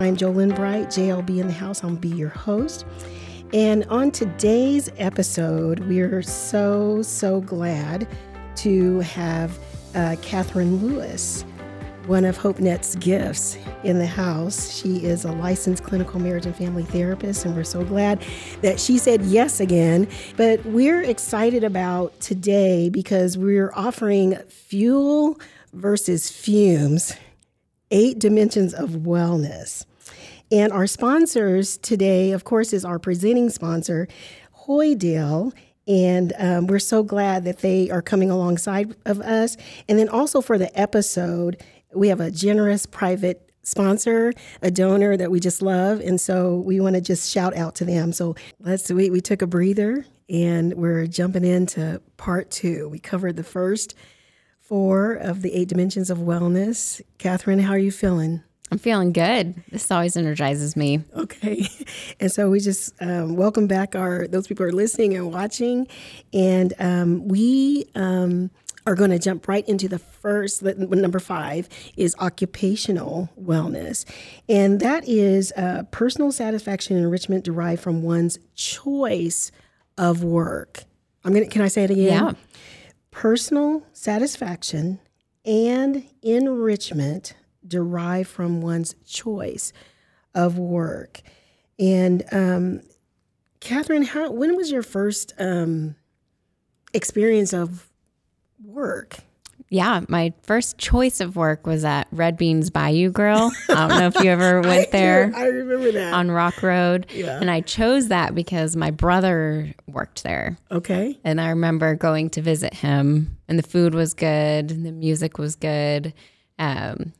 I'm Jo Lynn Bright, JLB in the house. I'll be your host. And on today's episode, we're so, so glad to have uh, Katherine Lewis, one of HopeNet's gifts in the house. She is a licensed clinical marriage and family therapist, and we're so glad that she said yes again. But we're excited about today because we're offering fuel versus fumes eight dimensions of wellness. And our sponsors today, of course, is our presenting sponsor, Hoidale. And um, we're so glad that they are coming alongside of us. And then also for the episode, we have a generous private sponsor, a donor that we just love. And so we want to just shout out to them. So let's, we, we took a breather and we're jumping into part two. We covered the first four of the eight dimensions of wellness. Katherine, how are you feeling? I'm feeling good. This always energizes me. Okay, and so we just um, welcome back our those people who are listening and watching, and um, we um, are going to jump right into the first number five is occupational wellness, and that is uh, personal satisfaction and enrichment derived from one's choice of work. I'm gonna. Can I say it again? Yeah personal satisfaction and enrichment derive from one's choice of work. And um, Katherine, how, when was your first um, experience of work? yeah, my first choice of work was at Red Beans Bayou Grill. I don't know if you ever went I there. I remember that. On Rock Road. Yeah. And I chose that because my brother worked there. Okay. And I remember going to visit him, and the food was good, and the music was good. Um,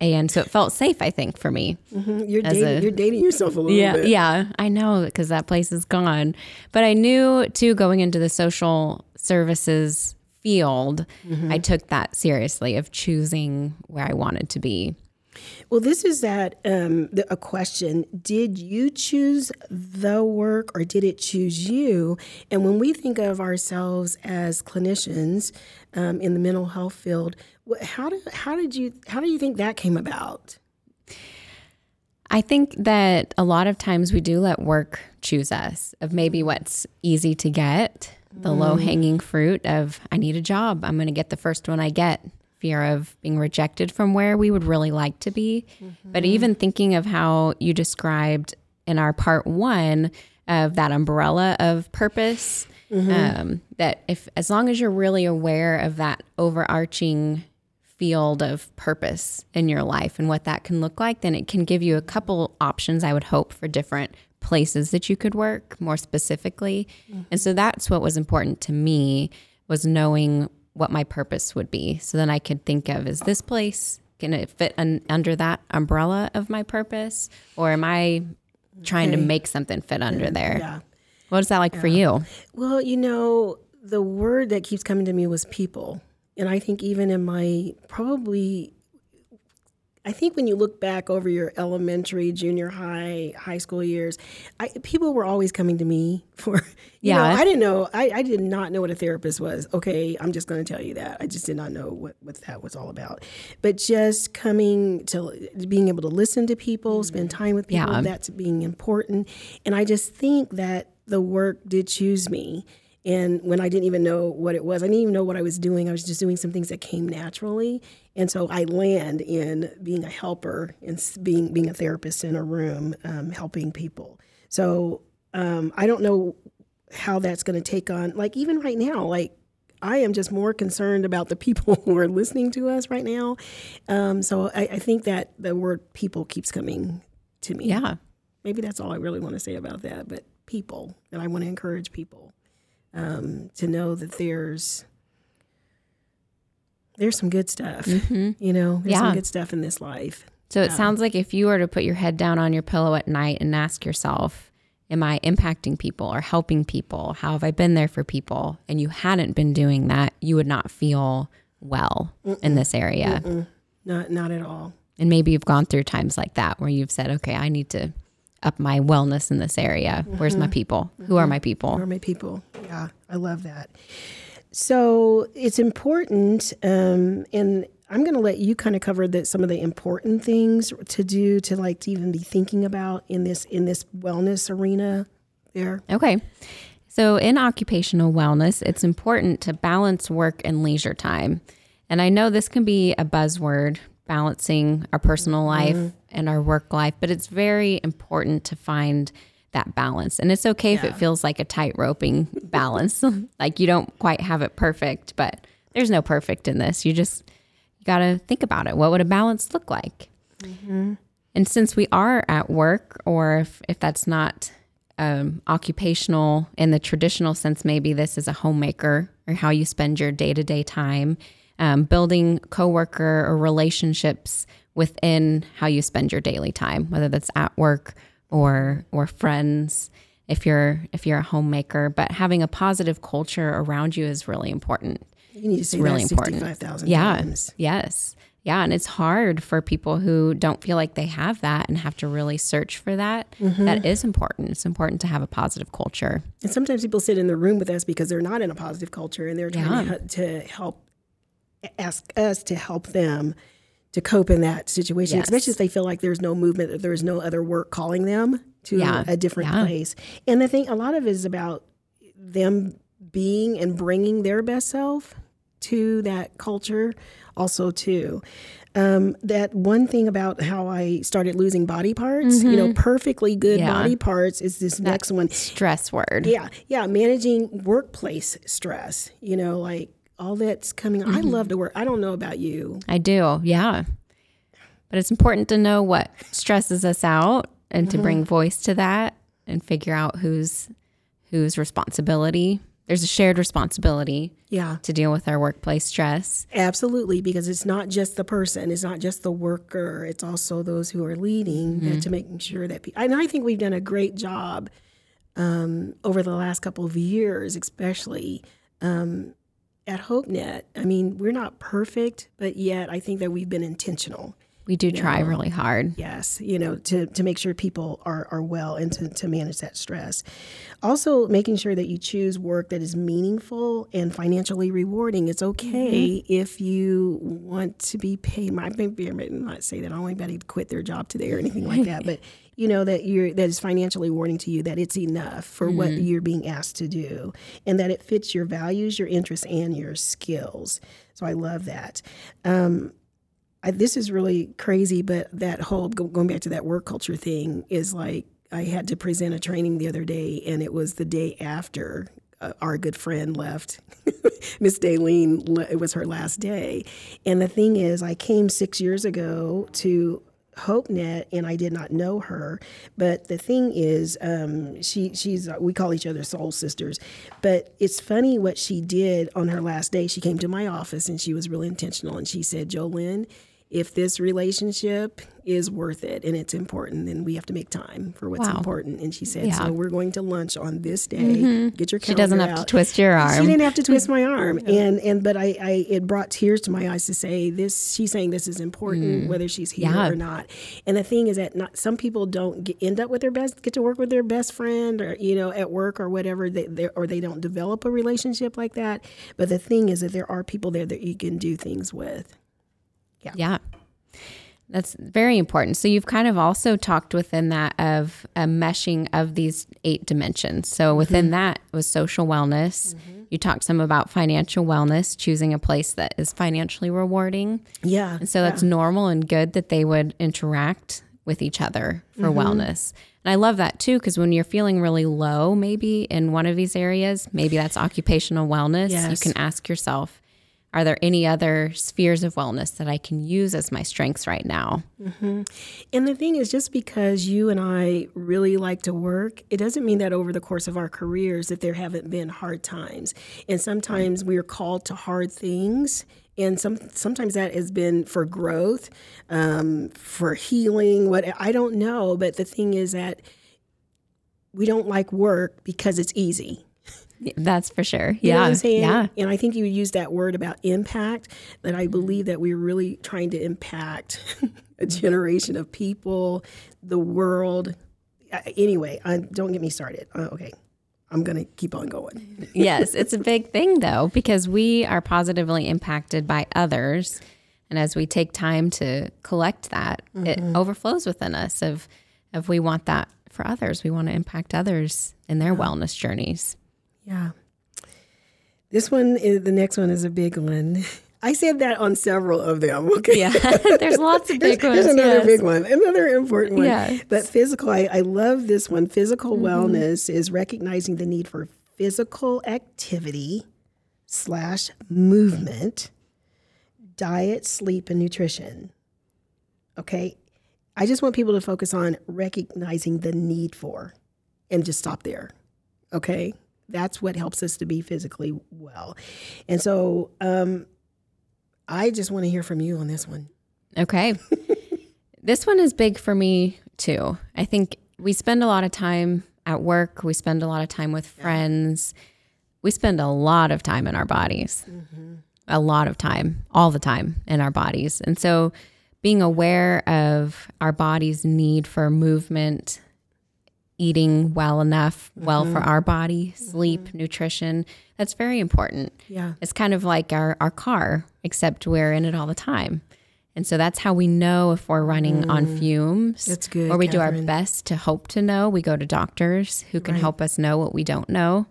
and so it felt safe, I think, for me. Mm-hmm. You're, dating, a, you're dating yourself a little yeah, bit. Yeah, I know because that place is gone. But I knew too going into the social services field, mm-hmm. I took that seriously of choosing where I wanted to be. Well, this is that um, the, a question. Did you choose the work or did it choose you? And when we think of ourselves as clinicians um, in the mental health field, how did how did you how do you think that came about? I think that a lot of times we do let work choose us of maybe what's easy to get the mm. low hanging fruit of I need a job. I'm going to get the first one I get. Fear of being rejected from where we would really like to be. Mm-hmm. But even thinking of how you described in our part one of that umbrella of purpose, mm-hmm. um, that if as long as you're really aware of that overarching field of purpose in your life and what that can look like, then it can give you a couple options, I would hope, for different places that you could work more specifically. Mm-hmm. And so that's what was important to me was knowing what my purpose would be. So then I could think of is this place going to fit un- under that umbrella of my purpose or am I trying okay. to make something fit under there? Yeah. What is that like yeah. for you? Well, you know, the word that keeps coming to me was people. And I think even in my probably I think when you look back over your elementary, junior high, high school years, I, people were always coming to me for, yeah. Know, I didn't know, I, I did not know what a therapist was. Okay, I'm just going to tell you that. I just did not know what, what that was all about. But just coming to being able to listen to people, spend mm. time with people, yeah. that's being important. And I just think that the work did choose me. And when I didn't even know what it was, I didn't even know what I was doing. I was just doing some things that came naturally. And so I land in being a helper and being being a therapist in a room, um, helping people. So um, I don't know how that's going to take on. Like even right now, like I am just more concerned about the people who are listening to us right now. Um, so I, I think that the word "people" keeps coming to me. Yeah, maybe that's all I really want to say about that. But people, and I want to encourage people um, to know that there's there's some good stuff. Mm-hmm. You know, there's yeah. some good stuff in this life. So it um, sounds like if you were to put your head down on your pillow at night and ask yourself, Am I impacting people or helping people? How have I been there for people? And you hadn't been doing that, you would not feel well Mm-mm. in this area. Mm-mm. Not not at all. And maybe you've gone through times like that where you've said, Okay, I need to up my wellness in this area. Mm-hmm. Where's my mm-hmm. people? Mm-hmm. Who are mm-hmm. my people? Who are my people? Yeah, I love that. So it's important, um, and I'm going to let you kind of cover that some of the important things to do to like to even be thinking about in this in this wellness arena there. Okay. So in occupational wellness, it's important to balance work and leisure time. And I know this can be a buzzword, balancing our personal life mm-hmm. and our work life, but it's very important to find that balance. And it's okay yeah. if it feels like a tight roping balance, like you don't quite have it perfect, but there's no perfect in this. You just you got to think about it. What would a balance look like? Mm-hmm. And since we are at work, or if, if that's not um, occupational in the traditional sense, maybe this is a homemaker or how you spend your day to day time, um, building coworker or relationships within how you spend your daily time, whether that's at work or or friends if you're if you're a homemaker but having a positive culture around you is really important you need to say really important yeah times. yes yeah and it's hard for people who don't feel like they have that and have to really search for that. Mm-hmm. that is important it's important to have a positive culture and sometimes people sit in the room with us because they're not in a positive culture and they're trying yeah. to, to help ask us to help them to cope in that situation, yes. especially if they feel like there's no movement, if there's no other work calling them to yeah. a, a, different yeah. place. And the thing, a lot of it is about them being and bringing their best self to that culture, also too. Um, that one thing about how I started losing body parts, mm-hmm. you know, mm-hmm. perfectly good yeah. body parts is this that next one. Stress word. Yeah. Yeah. Managing workplace stress, you know, like all that's coming. Mm-hmm. I love to work. I don't know about you. I do. Yeah. But it's important to know what stresses us out and mm-hmm. to bring voice to that and figure out who's whose responsibility. There's a shared responsibility yeah. to deal with our workplace stress. Absolutely, because it's not just the person, it's not just the worker, it's also those who are leading mm-hmm. to making sure that people, and I think we've done a great job um, over the last couple of years, especially um, at HopeNet, I mean, we're not perfect, but yet I think that we've been intentional. We do try know? really hard. Yes, you know, to, to make sure people are, are well and to, to manage that stress. Also, making sure that you choose work that is meaningful and financially rewarding. It's okay mm-hmm. if you want to be paid. My, maybe I might not say that. I don't want anybody to quit their job today or anything like that, but you know that you're that is financially rewarding to you that it's enough for mm-hmm. what you're being asked to do and that it fits your values your interests and your skills so i love that um, I, this is really crazy but that whole going back to that work culture thing is like i had to present a training the other day and it was the day after uh, our good friend left. Miss Daleen, it was her last day. And the thing is, I came six years ago to HopeNet, and I did not know her. But the thing is, um, she she's we call each other soul sisters. But it's funny what she did on her last day. She came to my office and she was really intentional, and she said, "Jo Lynn, if this relationship is worth it and it's important, then we have to make time for what's wow. important. And she said, yeah. so we're going to lunch on this day. Mm-hmm. Get your calendar She doesn't have out. to twist your arm. She didn't have to twist my arm. Yeah. And and but I, I it brought tears to my eyes to say this. She's saying this is important, mm. whether she's here yeah. or not. And the thing is that not some people don't get, end up with their best get to work with their best friend or you know at work or whatever they or they don't develop a relationship like that. But the thing is that there are people there that you can do things with. Yeah. Yeah. That's very important. So you've kind of also talked within that of a meshing of these eight dimensions. So within mm-hmm. that was social wellness. Mm-hmm. You talked some about financial wellness, choosing a place that is financially rewarding. Yeah. And so that's yeah. normal and good that they would interact with each other for mm-hmm. wellness. And I love that too, because when you're feeling really low, maybe in one of these areas, maybe that's occupational wellness, yes. you can ask yourself, are there any other spheres of wellness that I can use as my strengths right now? Mm-hmm. And the thing is, just because you and I really like to work, it doesn't mean that over the course of our careers that there haven't been hard times. And sometimes we are called to hard things. And some sometimes that has been for growth, um, for healing. What I don't know, but the thing is that we don't like work because it's easy that's for sure. You yeah. I'm saying? Yeah. And I think you used that word about impact, that I believe that we're really trying to impact a generation of people, the world. Anyway, I, don't get me started. Uh, okay. I'm going to keep on going. yes, it's a big thing though, because we are positively impacted by others. And as we take time to collect that, it overflows within us of of we want that for others. We want to impact others in their wellness journeys. Yeah. This one is the next one is a big one. I said that on several of them. Okay. Yeah. There's lots of big There's ones. There's another yes. big one, another important one. Yes. But physical, I, I love this one. Physical Mm-hmm. wellness is recognizing the need for physical activity slash movement, diet, sleep, and nutrition. Okay. I just want people to focus on recognizing the need for and just stop there. Okay. That's what helps us to be physically well. And so um, I just want to hear from you on this one. Okay. this one is big for me too. I think we spend a lot of time at work, we spend a lot of time with friends, we spend a lot of time in our bodies, a lot of time, all the time in our bodies. And so being aware of our body's need for movement, eating well enough, well for mm-hmm. our body, sleep, mm-hmm. nutrition, that's very important. Yeah. It's kind of like our, our car, except we're in it all the time. And so that's how we know if we're running on mm. fumes. That's good, Or we do our best to hope to know. We go to doctors who can help us know what we don't know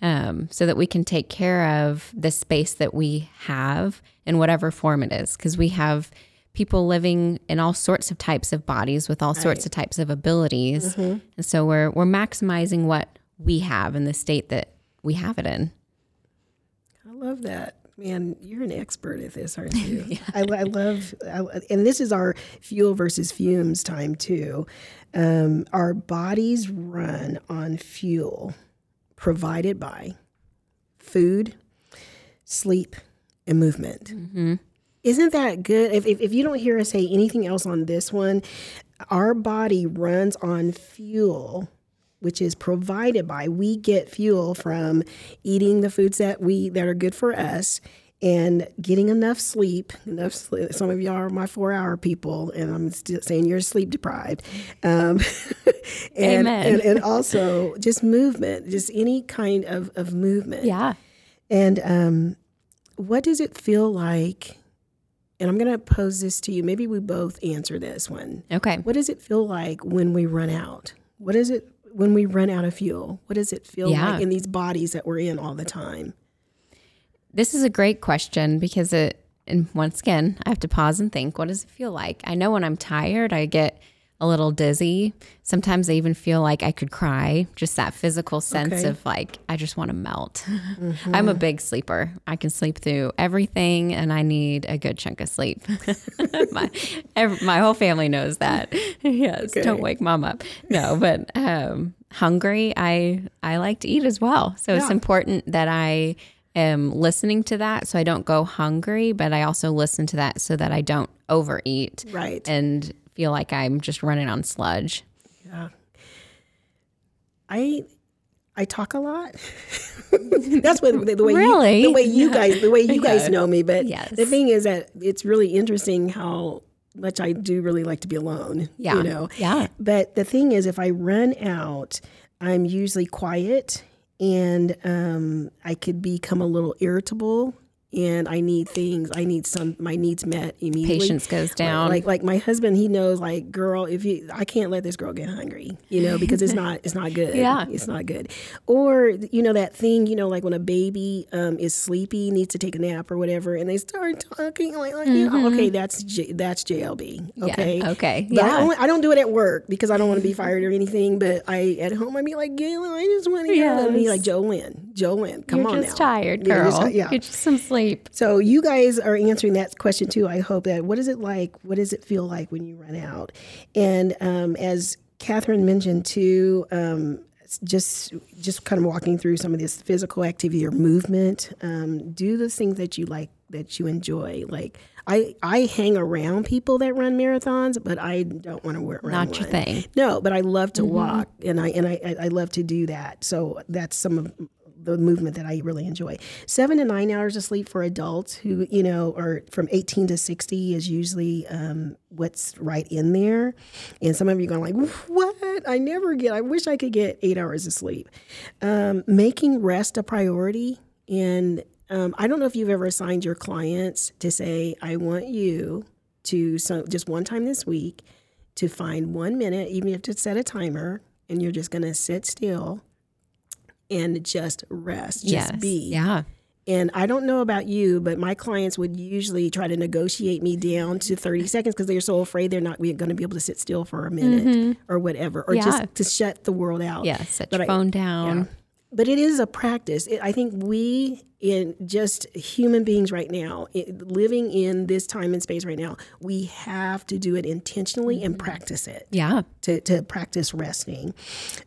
um, so that we can take care of the space that we have in whatever form it is. Because we have people living in all sorts of types of bodies with all sorts of types of abilities. Mm-hmm. And so we're, we're maximizing what we have in the state that we have it in. I love that. Man, you're an expert at this, aren't you? I, I love, I, and this is our fuel versus fumes time too. Um, our bodies run on fuel provided by food, sleep, and movement. Isn't that good? If, if, if you don't hear us say anything else on this one, our body runs on fuel which is provided by we get fuel from eating the foods that we that are good for us and getting enough sleep enough sleep. some of y'all are my four hour people and i'm still saying you're sleep deprived um, and, Amen. and and also just movement just any kind of, of movement Yeah. and um, what does it feel like and i'm going to pose this to you maybe we both answer this one Okay. what does it feel like when we run out? What is it when we run out of fuel? What does it feel Yeah. like in these bodies that we're in all the time? This is a great question because it, and once again, I have to pause and think, what does it feel like? I know when I'm tired, I get a little dizzy. Sometimes I even feel like I could cry, just that physical sense Okay. of like, I just want to melt. I'm a big sleeper. I can sleep through everything and I need a good chunk of sleep. my, ev my whole family knows that. yes, don't wake mom up. No, but um, hungry, I, I like to eat as well. So it's important that I am listening to that so I don't go hungry, but I also listen to that so that I don't overeat Right. and feel like I'm just running on sludge. Yeah. I I talk a lot. That's what the, the way Really? you, the way you guys the way you guys know me. But Yes. the thing is that it's really interesting how much I do really like to be alone. Yeah. You know. Yeah. But the thing is, if I run out, I'm usually quiet and um, I could become a little irritable. And I need things. I need some my needs met immediately. Patience goes down. Like like my husband, he knows. Like, girl, if you, I can't let this girl get hungry. You know, because it's not it's not good. Yeah. it's not good. Or you know that thing. You know, like when a baby um, is sleepy, needs to take a nap or whatever, and they start talking like, like you know, okay, that's J, that's JLB. Mm-hmm. Yeah, Okay. okay, But I, yeah. only, I don't do it at work because I don't want to be fired or anything. But I at home I'd be like, Galen, I just want to hear them. Be Yes. like, Jo Lynn, Jolyn, come You're on just now. tired, You're just- yeah. Get you some sleep. So you guys are answering that question too. I hope that what is it like? What does it feel like when you run out? And um, as Katherine mentioned too, um, just just kind of walking through some of this physical activity or movement. Um, do the things that you like that you enjoy. Like I I hang around people that run marathons, but I don't want to run Not your one. thing. No, but I love to walk, and I and I I love to do that. So that's some of the movement that I really enjoy. Seven to nine hours of sleep for adults who you know are from eighteen to sixty is usually um, what's right in there. And some of you are going like, what? I never get. I wish I could get eight hours of sleep. Um, making rest a priority and um, I don't know if you've ever assigned your clients to say, I want you to, so just one time this week, to find one minute, even if to set a timer, and you're just going to sit still and just rest, just yes. be. Yeah. And I don't know about you, but my clients would usually try to negotiate me down to 30 seconds because they're so afraid they're not going to be able to sit still for a minute or whatever, or Mm-hmm. Yeah. just to shut the world out. Yeah. Set But your I- phone down. Yeah. But it is a practice. It, I think we, in just human beings right now, it, living in this time and space right now, we have to do it intentionally and practice it Yeah. to, to practice resting.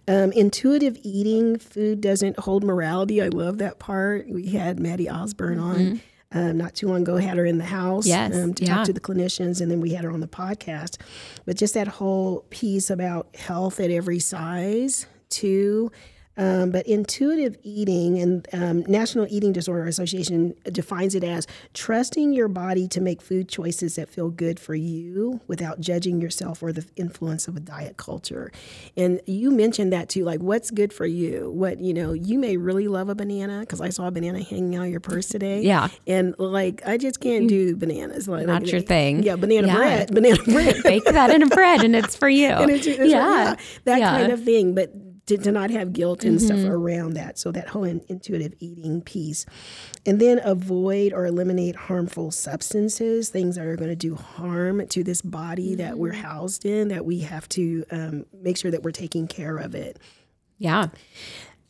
Um, intuitive eating, food doesn't hold morality. I love that part. We had Maddie Osborne on um, not too long ago, had her in the house Yes, um, to yeah. talk to the clinicians, and then we had her on the podcast. But just that whole piece about health at every size, too. Um, but intuitive eating and um, National Eating Disorder Association defines it as trusting your body to make food choices that feel good for you without judging yourself or the influence of a diet culture. And you mentioned that too, like what's good for you. What you know, you may really love a banana because I saw a banana hanging out of your purse today. Yeah. and like I just can't do bananas. Like Not like, your thing. Yeah, banana Yeah. bread, banana bread. Bake that in a bread and it's for you. It's- it's- yeah. that Yeah. kind of thing. But to, to not have guilt and Mm-hmm. stuff around that. So that whole in, intuitive eating piece. And then avoid or eliminate harmful substances, things that are going to do harm to this body that we're Mm-hmm. housed in, that we have to um, make sure that we're taking care of it. Yeah.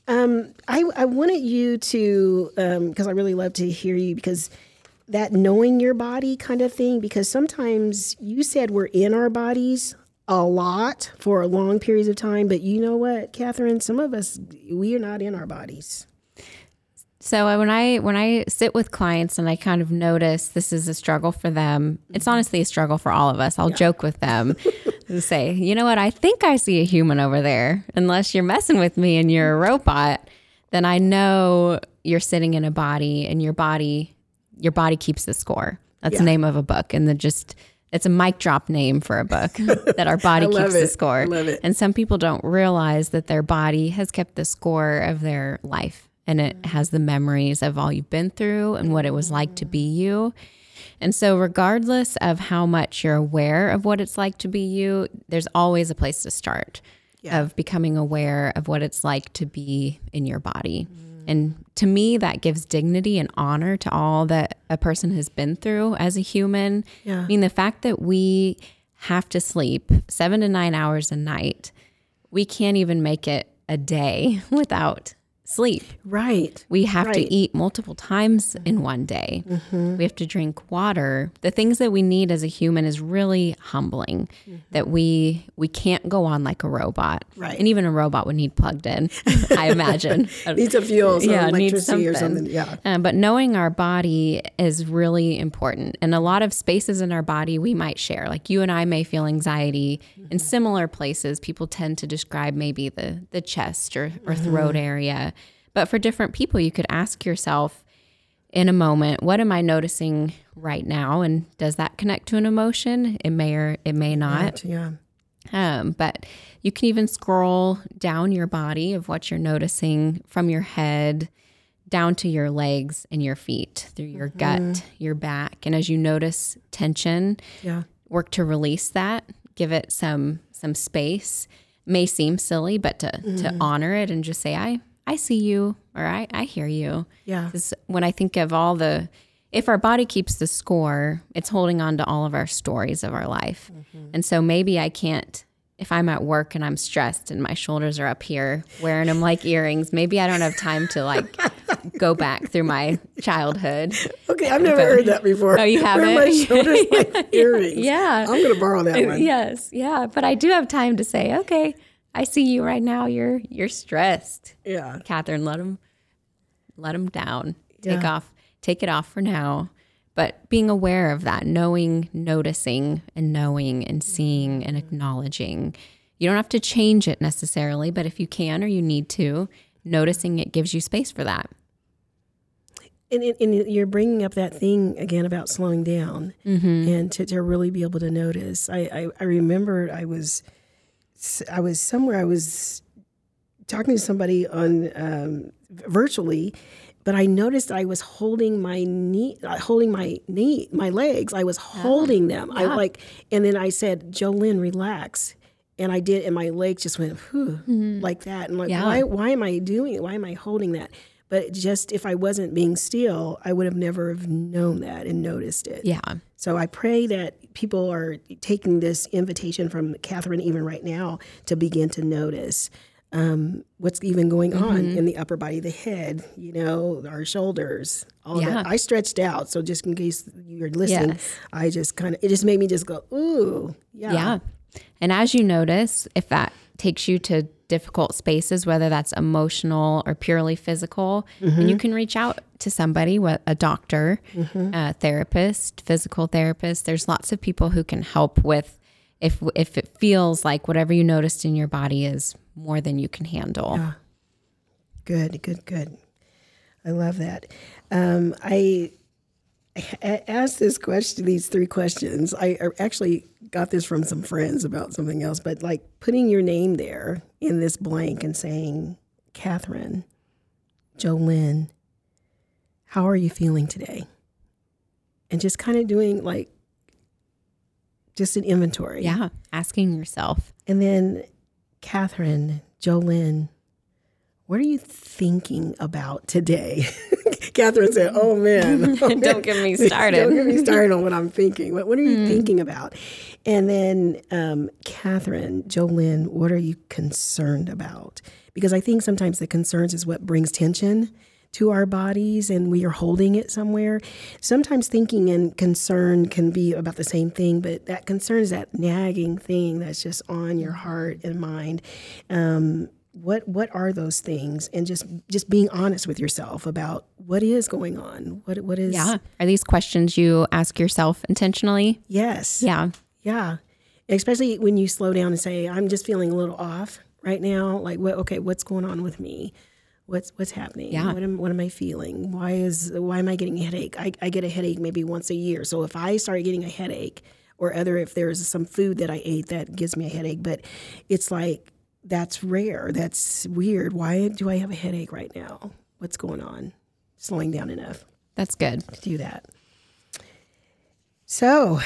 Um, I, I wanted you to, because I really love to hear you, because that knowing your body kind of thing, because sometimes you said we're in our bodies a lot for long periods of time, but you know what, Katherine, some of us, we are not in our bodies. So uh, when I when I sit with clients and I kind of notice this is a struggle for them, it's honestly a struggle for all of us. I'll joke with them and say, you know what, I think I see a human over there. Unless you're messing with me and you're a robot, then I know you're sitting in a body and your body your body keeps the score. That's the name of a book. And the just it's a mic drop name for a book that our body keeps the score. It. And some people don't realize that their body has kept the score of their life and it has the memories of all you've been through and what it was like to be you. And so, regardless of how much you're aware of what it's like to be you, there's always a place to start of becoming aware of what it's like to be in your body. And to me, that gives dignity and honor to all that a person has been through as a human. Yeah. I mean, the fact that we have to sleep seven to nine hours a night, we can't even make it a day without sleep. Right. We have Right. to eat multiple times in one day. Mm-hmm. We have to drink water. The things that we need as a human is really humbling mm-hmm. that we we can't go on like a robot. Right. And even a robot would need plugged in, I imagine. Needs a fuel, some Yeah, needs electricity or something. something. Yeah. Um, but knowing our body is really important. And a lot of spaces in our body we might share. Like you and I may feel anxiety mm-hmm. in similar places. People tend to describe maybe the, the chest or, or throat area. But for different people, you could ask yourself in a moment, what am I noticing right now? And does that connect to an emotion? It may or it may not. Yeah. Um, but you can even scroll down your body of what you're noticing from your head down to your legs and your feet, through your gut, your back. And as you notice tension, Yeah. work to release that, give it some some space. May seem silly, but to to honor it and just say, I I see you or I, I hear you. Yeah. Because when I think of all the, if our body keeps the score, it's holding on to all of our stories of our life. Mm-hmm. And so maybe I can't, if I'm at work and I'm stressed and my shoulders are up here wearing them like earrings, maybe I don't have time to like go back through my childhood. Okay, I've never heard that before. Oh, you haven't? my shoulders like earrings. Yeah. I'm going to borrow that one. Yes, yeah. But I do have time to say, okay, I see you right now. You're you're stressed. Yeah. Katherine, let him let him down. Take Yeah. off, take it off for now. But being aware of that, knowing, noticing, and knowing and seeing and mm-hmm. acknowledging. You don't have to change it necessarily, but if you can or you need to, noticing it gives you space for that. And, and, and you're bringing up that thing again about slowing down mm-hmm. and to, to really be able to notice. I, I, I remember I was I was somewhere I was talking to somebody on um, virtually, but I noticed I was holding my knee, uh, holding my knee, my legs. I was holding them. I like, and then I said, Jo Lynn, relax. And I did, and my legs just went whew, like that. And like, Yeah. why, why am I doing it? Why am I holding that? But just if I wasn't being still, I would have never have known that and noticed it. Yeah. So I pray that people are taking this invitation from Katherine, even right now, to begin to notice um, what's even going on Mm-hmm. in the upper body, the head, you know, our shoulders, all Yeah. that. I stretched out, so just in case you're listening, Yes. I just kind of it just made me just go, ooh, yeah, Yeah. And as you notice, if that takes you to difficult spaces, whether that's emotional or purely physical, and you can reach out to somebody, a doctor, a therapist, physical therapist. There's lots of people who can help with if if it feels like whatever you noticed in your body is more than you can handle. Yeah. Good, good, good. I love that. Um, I asked this question, these three questions. I actually got this from some friends about something else, but like putting your name there in this blank and saying, Katherine, Jolynn, how are you feeling today? And just kind of doing like just an inventory. Yeah. Asking yourself. And then, Katherine, Jolynn, what are you thinking about today? Katherine said, "Oh man, oh, man. Don't get me started. Don't get me started on what I'm thinking. What, what are you thinking about?" And then, um, Katherine, Jolynn, what are you concerned about? Because I think sometimes the concerns is what brings tension to our bodies and we are holding it somewhere. Sometimes thinking and concern can be about the same thing, but that concern is that nagging thing that's just on your heart and mind. Um, what what are those things? And just just being honest with yourself about what is going on. What what is Yeah. Are these questions you ask yourself intentionally? yes. Yeah. Yeah. Especially when you slow down and say, I'm just feeling a little off right now. Like what okay, what's going on with me? What's what's happening? Yeah. What am what am I feeling? Why is why am I getting a headache? I, I get a headache maybe once a year. So if I start getting a headache or other if there's some food that I ate that gives me a headache, but it's like that's rare. That's weird. Why do I have a headache right now? What's going on? Slowing down enough That's good. to do that. So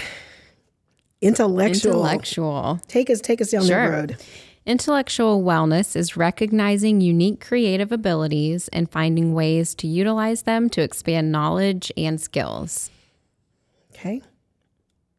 intellectual. Intellectual. Take us take us down Sure. the road. Intellectual wellness is recognizing unique creative abilities and finding ways to utilize them to expand knowledge and skills. Okay.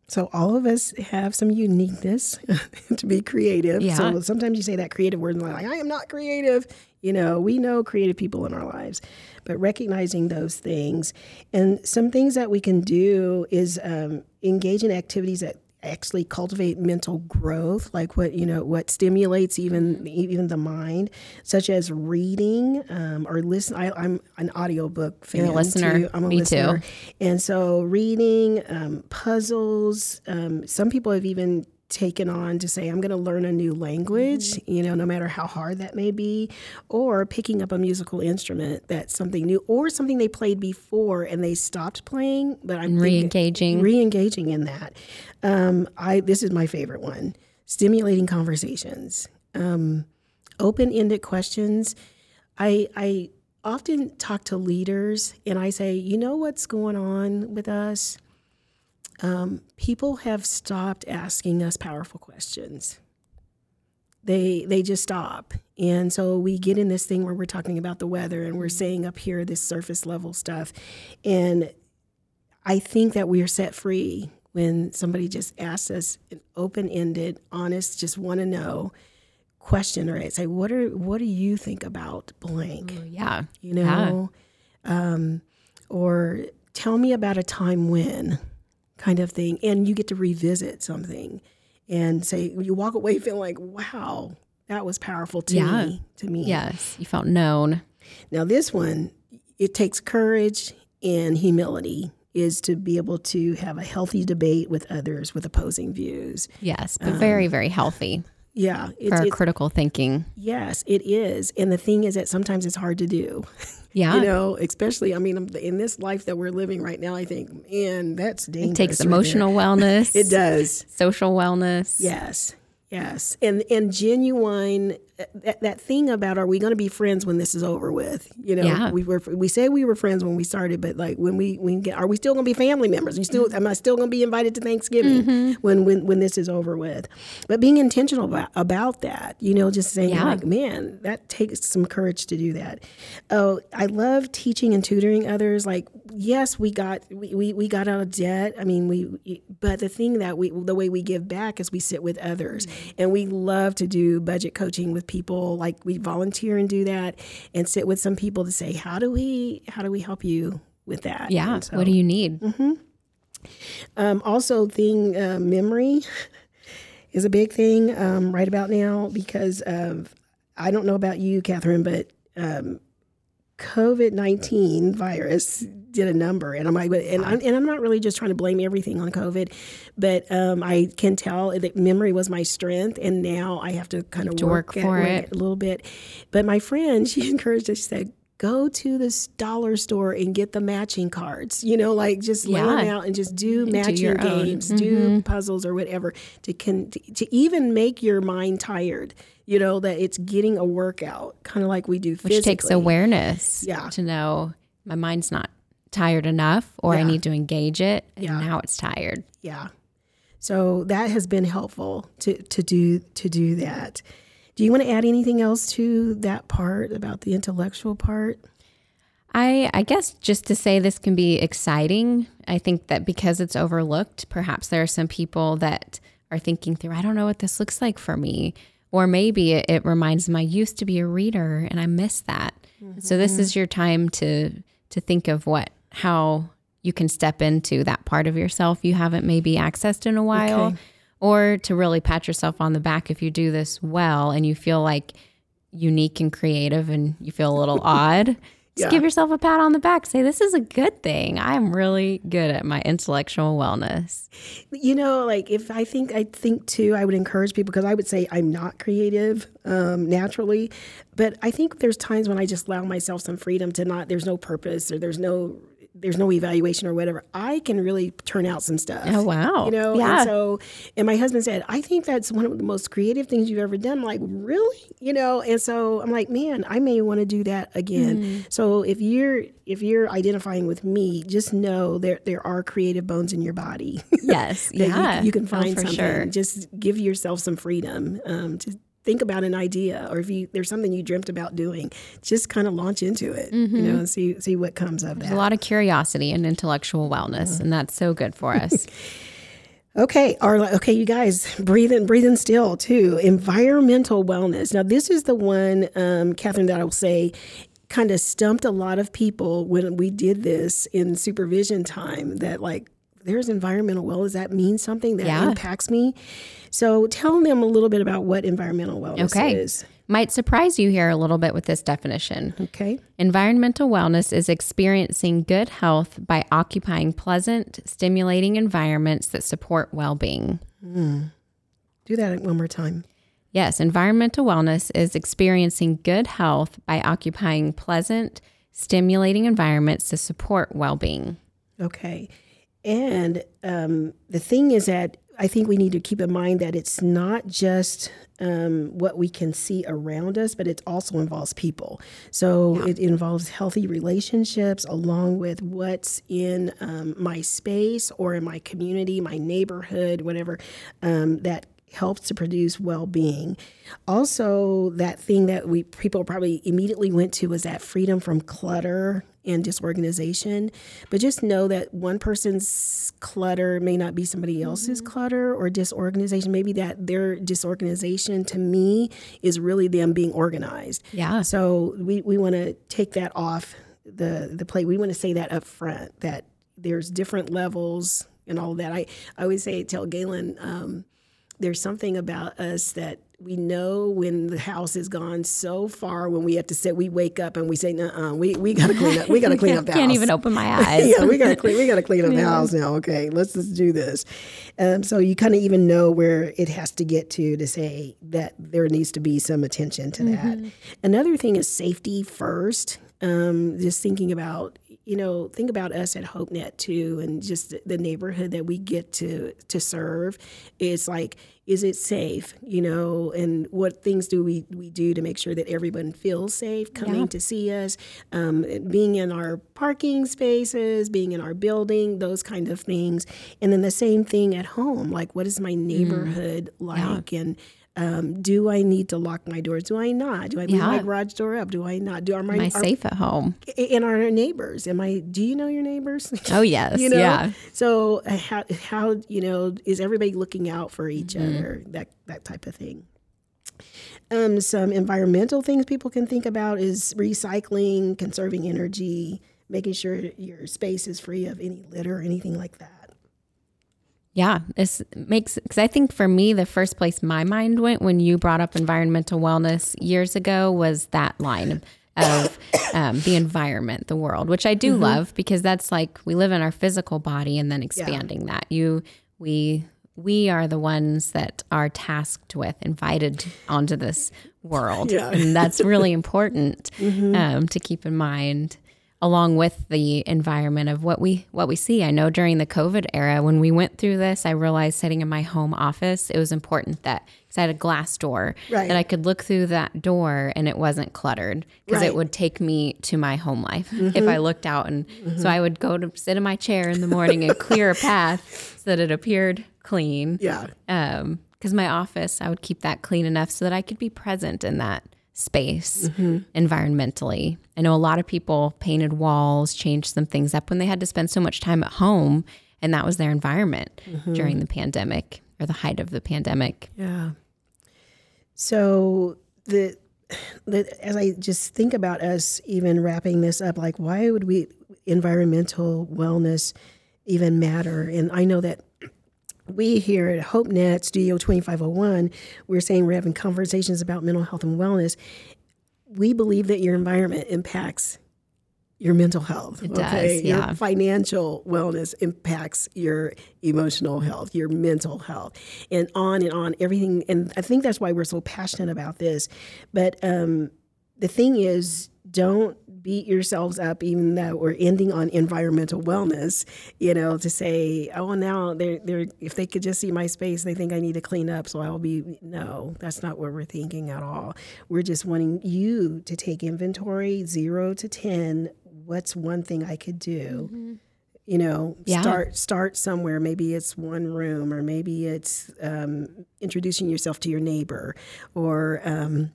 So all of us have some uniqueness to be creative. Yeah. So sometimes you say that creative word and like, I am not creative. You know, we know creative people in our lives, but recognizing those things and some things that we can do is um, engage in activities that actually cultivate mental growth like what you know what stimulates even even the mind such as reading um, or listen I, i'm an audiobook fan You're a listener. too. i'm a Me too. listener and so reading um, puzzles um, some people have even taken on to say i'm going to learn a new language Mm-hmm. you know no matter how hard that may be or picking up a musical instrument that's something new or something they played before and they stopped playing but i'm thinking- Re-engaging. re-engaging in that um, i this is my favorite one stimulating conversations um, open-ended questions i i often talk to leaders and i say you know what's going on with us um, people have stopped asking us powerful questions. They they just stop. And so we get in this thing where we're talking about the weather and we're saying up here this surface level stuff. And i think that we are set free when somebody just asks us an open-ended honest just want to know question right? say what are what do you think about blank? Yeah. you know? Um, or tell me about a time when kind of thing and you get to revisit something and say you walk away feeling like wow that was powerful to Yeah. me to me Yes. You felt known. now this one it takes courage and humility is to be able to have a healthy debate with others with opposing views Yes. But um, very, very healthy yeah for it's, our it's critical thinking. yes it is and the thing is that sometimes it's hard to do Yeah. you know especially i mean in this life that we're living right now i think man that's dangerous it takes right there. emotional wellness. it does Social wellness. yes yes and and genuine that, that thing about are we going to be friends when this is over with? You know, Yeah. we were we said we were friends when we started, but like when we we get are we still going to be family members? You still am I still going to be invited to Thanksgiving mm-hmm. when when when this is over with? But being intentional about about that, you know, just saying Yeah. like, man, that takes some courage to do that. Oh, I love teaching and tutoring others. Like, yes, we got we, we, we got out of debt. I mean, we but the thing that we the way we give back is we sit with others, mm-hmm. and we love to do budget coaching with people. Like we volunteer and do that, and sit with some people to say, how do we how do we help you with that? Yeah. So- what do you need? um, also, thing uh, memory is a big thing um, right about now because of I don't know about you, Katherine, but um, COVID nineteen virus did a number, and I'm like, and I'm, and I'm not really just trying to blame everything on COVID, but um, I can tell that memory was my strength, and now I have to kind of work, work for work it. a little bit. But my friend, she encouraged us. She said. Go to the dollar store and get the matching cards. You know, like just lay them out and just do mm-hmm. matching your own. games, do mm-hmm. puzzles or whatever to can to even make your mind tired. You know that it's getting a workout, kind of like we do physically. Which takes awareness Yeah. to know my mind's not tired enough or I need to engage it. And Yeah. now it's tired. Yeah. So that has been helpful to to do to do that. Do you want to add anything else to that part about the intellectual part? I I guess just to say this can be exciting. I think that because it's overlooked, perhaps there are some people that are thinking through, I don't know what this looks like for me. Or maybe it, it reminds them I used to be a reader and I miss that. So this mm-hmm. is your time to to think of what how you can step into that part of yourself you haven't maybe accessed in a while. Okay. Or to really pat yourself on the back if you do this well and you feel like unique and creative and you feel a little odd. Just Yeah. give yourself a pat on the back. Say, this is a good thing. I'm really good at my intellectual wellness. You know, like if I think I think too, I would encourage people because I would say I'm not creative um, naturally, but I think there's times when I just allow myself some freedom to not. There's no purpose or there's no there's no evaluation or whatever. I can really turn out some stuff. Oh, wow. You know, Yeah. and so and my husband said, I think that's one of the most creative things you've ever done. I'm like, really? You know, and so I'm like, man, I may want to do that again. Mm-hmm. So if you're if you're identifying with me, just know there there are creative bones in your body. Yes. that you- yeah. you, can Oh, find for something. sure. Just give yourself some freedom um, to think about an idea, or if you there's something you dreamt about doing, just kind of launch into it. You Mm-hmm. know, and see see what comes of There's that. a lot of curiosity and intellectual wellness, and that's so good for us. Okay. Okay, you guys, breathing, breathing still too. Environmental wellness. Now, this is the one, um, Katherine, that I will say, kind of stumped a lot of people when we did this in supervision time. That like, there's environmental well. Does that mean something that Yeah. impacts me? So, tell them a little bit about what environmental wellness Okay. is. Might surprise you here a little bit with this definition. Okay. Environmental wellness is experiencing good health by occupying pleasant, stimulating environments that support well being. Hmm. Do that one more time. Yes, environmental wellness is experiencing good health by occupying pleasant, stimulating environments to support well being. Okay. And um, the thing is that I think we need to keep in mind that it's not just um, what we can see around us, but it also involves people. So it involves healthy relationships along with what's in um, my space or in my community, my neighborhood, whatever, um, that helps to produce well-being. Also, that thing that we people probably immediately went to was that freedom from clutter and disorganization. But just know that one person's clutter may not be somebody else's clutter or disorganization. Maybe that their disorganization to me is really them being organized. Yeah. So we, we want to take that off the the plate. We want to say that up front that there's different levels and all that. I, I always say tell Galen um, there's something about us that we know when the house has gone so far when we have to say we wake up and we say no we we gotta clean up we gotta clean up the Can't house even open my eyes. yeah, we gotta clean. We gotta clean up the house now. Okay, let's just do this. Um, so you kind of even know where it has to get to to say that there needs to be some attention to that. Another thing is safety first. Um, just thinking about you know, think about us at HopeNet too, and just the neighborhood that we get to to serve. It's like, is it safe? You know, and what things do we we do to make sure that everyone feels safe coming Yeah. to see us, um, being in our parking spaces, being in our building, those kind of things, and then the same thing at home. Like, what is my Mm. neighborhood like, and um, do I need to lock my doors? Do I not? Do I leave my garage door up? Do I not? Do are my, Am I are- safe at home? in our neighbors? Am I? Do you know your neighbors? Oh yes, you know. yeah. So uh, how how you know is everybody looking out for each Mm-hmm. other? That that type of thing. Um, some environmental things people can think about is recycling, conserving energy, making sure your space is free of any litter or anything like that. Yeah, this makes because I think for me, the first place my mind went when you brought up environmental wellness years ago was that line of um, the environment, the world, which I do love because that's like we live in our physical body and then expanding that. You, we, we are the ones that are tasked with, invited onto this world, Yeah. and that's really important um, to keep in mind along with the environment of what we what we see. I know during the COVID era when we went through this, I realized sitting in my home office, it was important that because I had a glass door Right. that I could look through that door and it wasn't cluttered because Right. it would take me to my home life if I looked out and so I would go to sit in my chair in the morning and clear a path so that it appeared clean Yeah. um because my office i would keep that clean enough so that i could be present in that space mm-hmm. environmentally i know a lot of people painted walls changed some things up when they had to spend so much time at home and that was their environment mm-hmm. during the pandemic or the height of the pandemic Yeah. So the the as I just think about us even wrapping this up, like why would we environmental wellness even matter? And I know that we here at HopeNet Studio 2501, we're saying we're having conversations about mental health and wellness. We believe that your environment impacts your mental health. It does, yeah. Your financial wellness impacts your emotional health, your mental health, and on and on. Everything. And I think that's why we're so passionate about this. But um, the thing is, don't beat yourselves up, even though we're ending on environmental wellness. You know, to say, oh, now they're they're if they could just see my space, they think I need to clean up, so I'll be. No, that's not what we're thinking at all. We're just wanting you to take inventory, zero to ten. What's one thing I could do? You know, Yeah. start start somewhere. Maybe it's one room, or maybe it's um, introducing yourself to your neighbor, or um,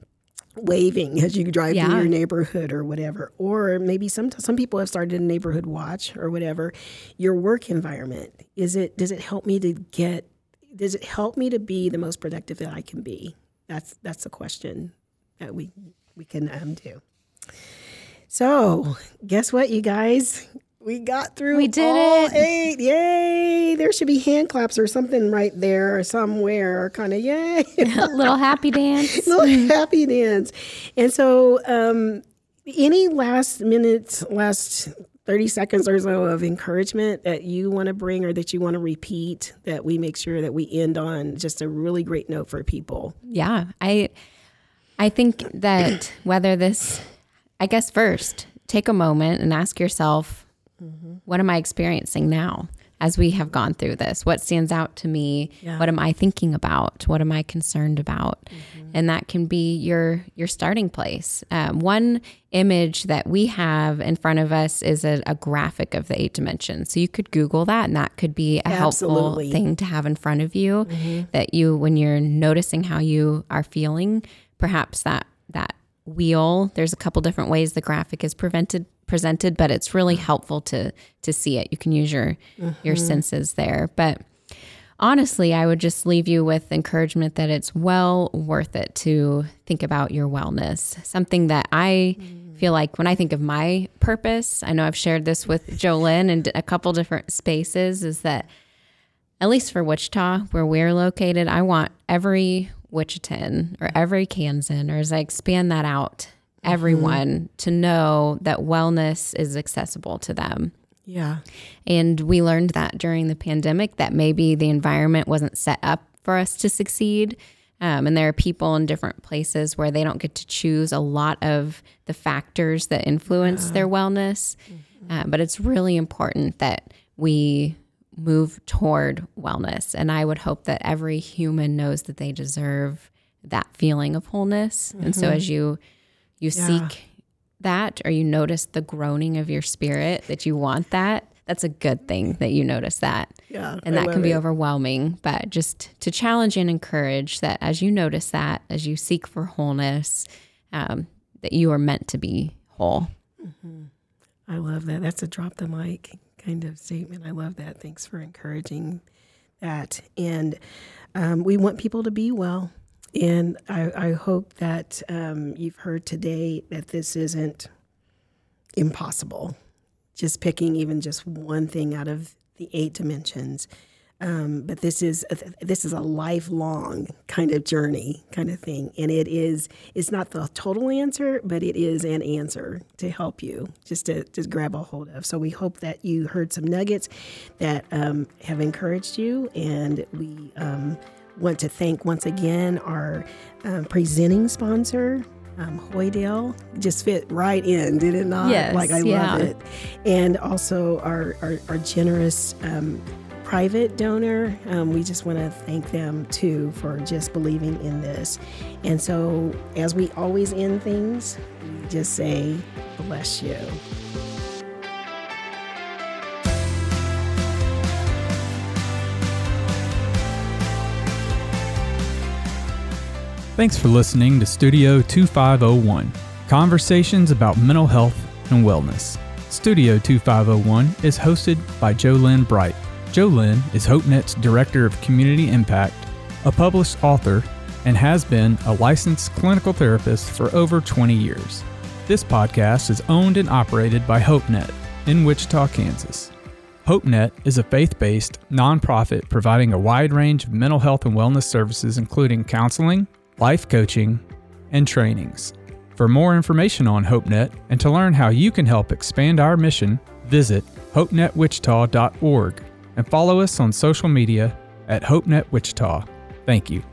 waving as you drive through your neighborhood or whatever. Or maybe some some people have started a neighborhood watch or whatever. Your work environment is it does it help me to get does it help me to be the most productive that I can be? That's that's a question that we we can um, do. So guess what, you guys? We got through We did all it. eight. Yay! There should be hand claps or something right there or somewhere. Kind of yay. a little happy dance little happy dance. And so, um, any last minutes, last 30 seconds or so of encouragement that you want to bring or that you want to repeat that we make sure that we end on just a really great note for people? yeah i i think that whether this i guess first take a moment and ask yourself Mm-hmm. what am i experiencing now as we have gone through this? What stands out to me? Yeah. what am i thinking about? What am i concerned about? Mm-hmm. And that can be your your starting place. Um, one image that we have in front of us is a, a graphic of the eight dimensions. So you could google that and that could be a Absolutely. helpful thing to have in front of you mm-hmm. that you when you're noticing how you are feeling perhaps that that wheel there's a couple different ways the graphic is prevented presented but it's really mm. helpful to to see it. You can use your your mm-hmm. senses there. But honestly i would just leave you with encouragement that it's well worth it to think about your wellness. Something that i mm. feel like when i think of my purpose i know i've shared this with Jo Lynn and a couple different spaces is that at least for Wichita, where we're located, I want every Wichitan or every Kansan, or as I expand that out, everyone to know that wellness is accessible to them. Yeah. And we learned that during the pandemic that maybe the environment wasn't set up for us to succeed. Um, and there are people in different places where they don't get to choose a lot of the factors that influence their wellness. Uh, but it's really important that we move toward wellness. And I would hope that every human knows that they deserve that feeling of wholeness. And so as you you Yeah. seek that or you notice the groaning of your spirit that you want that, that's a good thing that you notice that. Yeah. And that can be it. overwhelming, but just to challenge and encourage that as you notice that, as you seek for wholeness, um, that you are meant to be whole. I love that. That's a drop the mic kind of statement. I love that. Thanks for encouraging that. And um, we want people to be well. And I, I hope that um, you've heard today that this isn't impossible. Just picking even just one thing out of the eight dimensions. Um, but this is a, this is a lifelong kind of journey, kind of thing, and it is it's not the total answer, but it is an answer to help you just to just grab a hold of. So we hope that you heard some nuggets that um, have encouraged you, and we um, want to thank once again our um, presenting sponsor. Um, Hoidale just fit right in, did it not? Yes, like I yeah. love it, and also our our, our generous um, private donor. Um, we just want to thank them too for just believing in this. And so, as we always end things, we just say, "Bless you." Thanks for listening to Studio 2501 Conversations about Mental Health and Wellness. Studio 2501 is hosted by Jo Lynn Bright. Jo Lynn is HopeNet's Director of Community Impact, a published author, and has been a licensed clinical therapist for over 20 years. This podcast is owned and operated by HopeNet in Wichita, Kansas. HopeNet is a faith based nonprofit providing a wide range of mental health and wellness services, including counseling, life coaching, and trainings. For more information on HopeNet and to learn how you can help expand our mission, visit hopenetwichita.org and follow us on social media at HopeNet Wichita. Thank you.